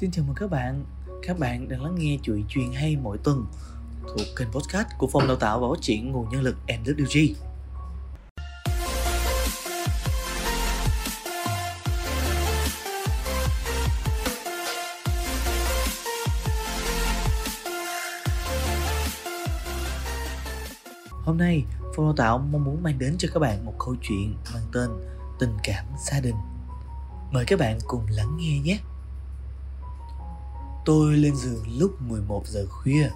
Xin chào mừng các bạn. Các bạn đang lắng nghe chuỗi chuyện hay mỗi tuần Thuộc kênh podcast của Phòng Đào tạo và Phát triển Nguồn Nhân lực MWG Hôm nay, Phòng Đào tạo mong muốn mang đến cho các bạn một câu chuyện mang tên Tình cảm gia đình. Mời các bạn cùng lắng nghe nhé. Tôi lên giường lúc 11 giờ khuya.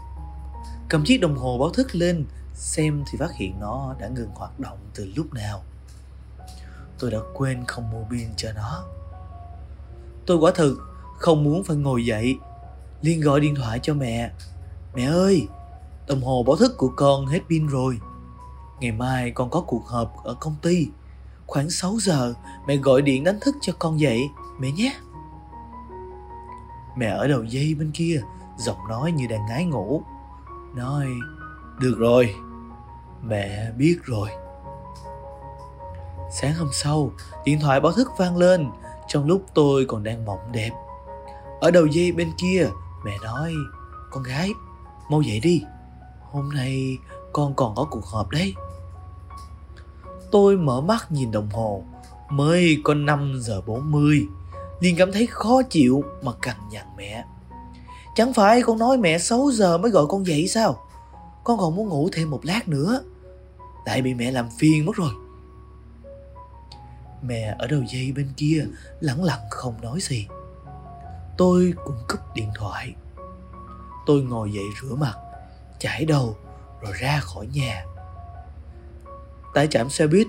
Cầm chiếc đồng hồ báo thức lên, Xem thì phát hiện nó đã ngừng hoạt động từ lúc nào. Tôi đã quên không mua pin cho nó. Tôi quả thực không muốn phải ngồi dậy, liền gọi điện thoại cho mẹ. Mẹ ơi, Đồng hồ báo thức của con hết pin rồi. Ngày mai con có cuộc họp ở công ty. Khoảng 6 giờ mẹ gọi điện đánh thức cho con dậy, Mẹ nhé. Mẹ ở đầu dây bên kia, Giọng nói như đang ngái ngủ. Nói, Được rồi, Mẹ biết rồi. Sáng hôm sau, Điện thoại báo thức vang lên, Trong lúc tôi còn đang mộng đẹp. Ở đầu dây bên kia, Mẹ nói, Con gái, Mau dậy đi, Hôm nay con còn có cuộc họp đấy. Tôi mở mắt nhìn đồng hồ, Mới có 5 giờ 40 liền cảm thấy khó chịu mà cằn nhằn mẹ. Chẳng phải con nói mẹ 6 giờ mới gọi con dậy sao? Con còn muốn ngủ thêm một lát nữa. Lại bị mẹ làm phiền mất rồi. Mẹ ở đầu dây bên kia lặng lặng không nói gì. Tôi cũng cúp điện thoại. Tôi ngồi dậy rửa mặt, chải đầu rồi ra khỏi nhà. Tại trạm xe buýt,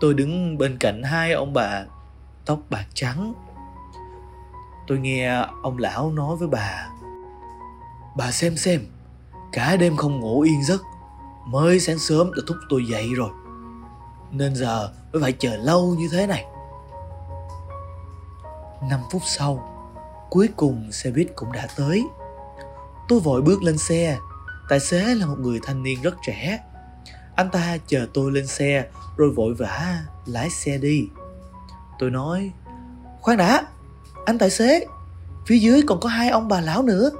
tôi đứng bên cạnh hai ông bà tóc bạc trắng tôi nghe ông lão nói với bà. Bà xem xem, cả đêm không ngủ yên giấc, mới sáng sớm đã thúc tôi dậy rồi. Nên giờ mới phải chờ lâu như thế này. 5 phút sau, cuối cùng xe buýt cũng đã tới. Tôi vội bước lên xe, tài xế là một người thanh niên rất trẻ. Anh ta chờ tôi lên xe, rồi vội vã lái xe đi. Tôi nói, khoan đã anh tài xế, phía dưới còn có hai ông bà lão nữa.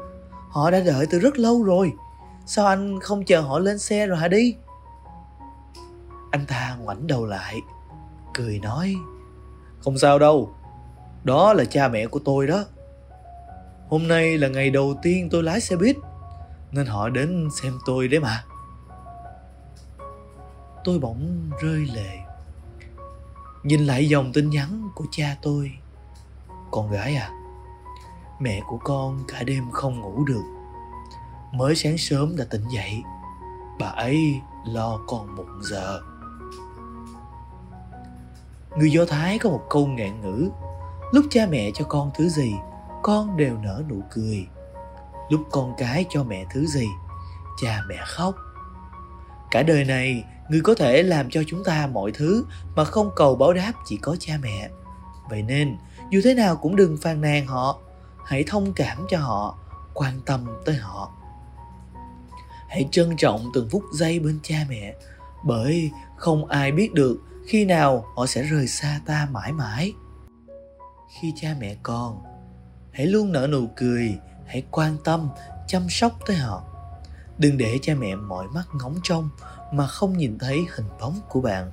Họ đã đợi từ rất lâu rồi. Sao anh không chờ họ lên xe rồi hả đi? Anh ta ngoảnh đầu lại, cười nói. Không sao đâu, đó là cha mẹ của tôi đó. Hôm nay là ngày đầu tiên tôi lái xe buýt, nên họ đến xem tôi đấy mà. Tôi bỗng rơi lệ. Nhìn lại dòng tin nhắn của cha tôi con gái à. Mẹ của con cả đêm không ngủ được. Mới sáng sớm đã tỉnh dậy, bà ấy lo con muộn giờ. Người do thái có một câu ngạn ngữ, lúc cha mẹ cho con thứ gì, con đều nở nụ cười. Lúc con cái cho mẹ thứ gì, cha mẹ khóc. Cả đời này, người có thể làm cho chúng ta mọi thứ mà không cầu báo đáp chỉ có cha mẹ vậy nên, dù thế nào cũng đừng phàn nàn họ. Hãy thông cảm cho họ, quan tâm tới họ. Hãy trân trọng từng phút giây bên cha mẹ, bởi không ai biết được khi nào họ sẽ rời xa ta mãi mãi. Khi cha mẹ còn hãy luôn nở nụ cười, hãy quan tâm, chăm sóc tới họ. Đừng để cha mẹ mỏi mắt ngóng trông mà không nhìn thấy hình bóng của bạn.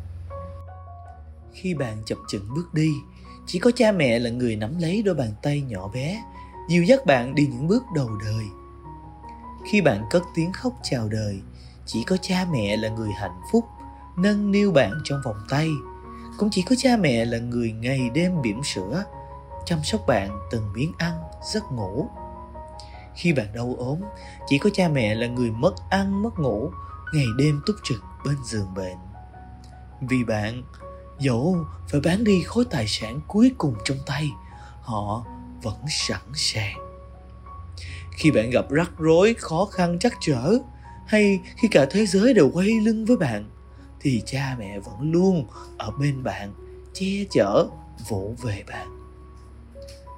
Khi bạn chập chững bước đi chỉ có cha mẹ là người nắm lấy đôi bàn tay nhỏ bé, dìu dắt bạn đi những bước đầu đời. Khi bạn cất tiếng khóc chào đời, chỉ có cha mẹ là người hạnh phúc, nâng niu bạn trong vòng tay. Cũng chỉ có cha mẹ là người ngày đêm bỉm sữa, chăm sóc bạn từng miếng ăn, giấc ngủ. Khi bạn đau ốm, chỉ có cha mẹ là người mất ăn, mất ngủ, ngày đêm túc trực bên giường bệnh. Vì bạn dẫu phải bán đi khối tài sản cuối cùng trong tay, họ vẫn sẵn sàng. Khi bạn gặp rắc rối, khó khăn chắc trở, hay khi cả thế giới đều quay lưng với bạn, thì cha mẹ vẫn luôn ở bên bạn, che chở, vỗ về bạn.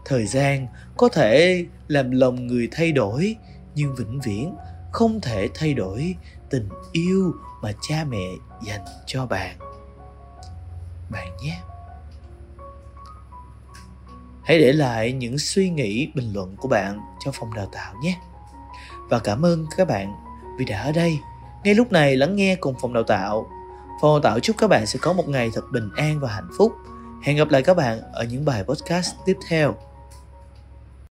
Thời gian có thể làm lòng người thay đổi, nhưng vĩnh viễn không thể thay đổi tình yêu mà cha mẹ dành cho bạn bạn nhé. Hãy để lại những suy nghĩ, bình luận của bạn cho phòng đào tạo nhé. Và cảm ơn các bạn vì đã ở đây. Ngay lúc này lắng nghe cùng phòng đào tạo. Phòng đào tạo chúc các bạn sẽ có một ngày thật bình an và hạnh phúc. Hẹn gặp lại các bạn ở những bài podcast tiếp theo.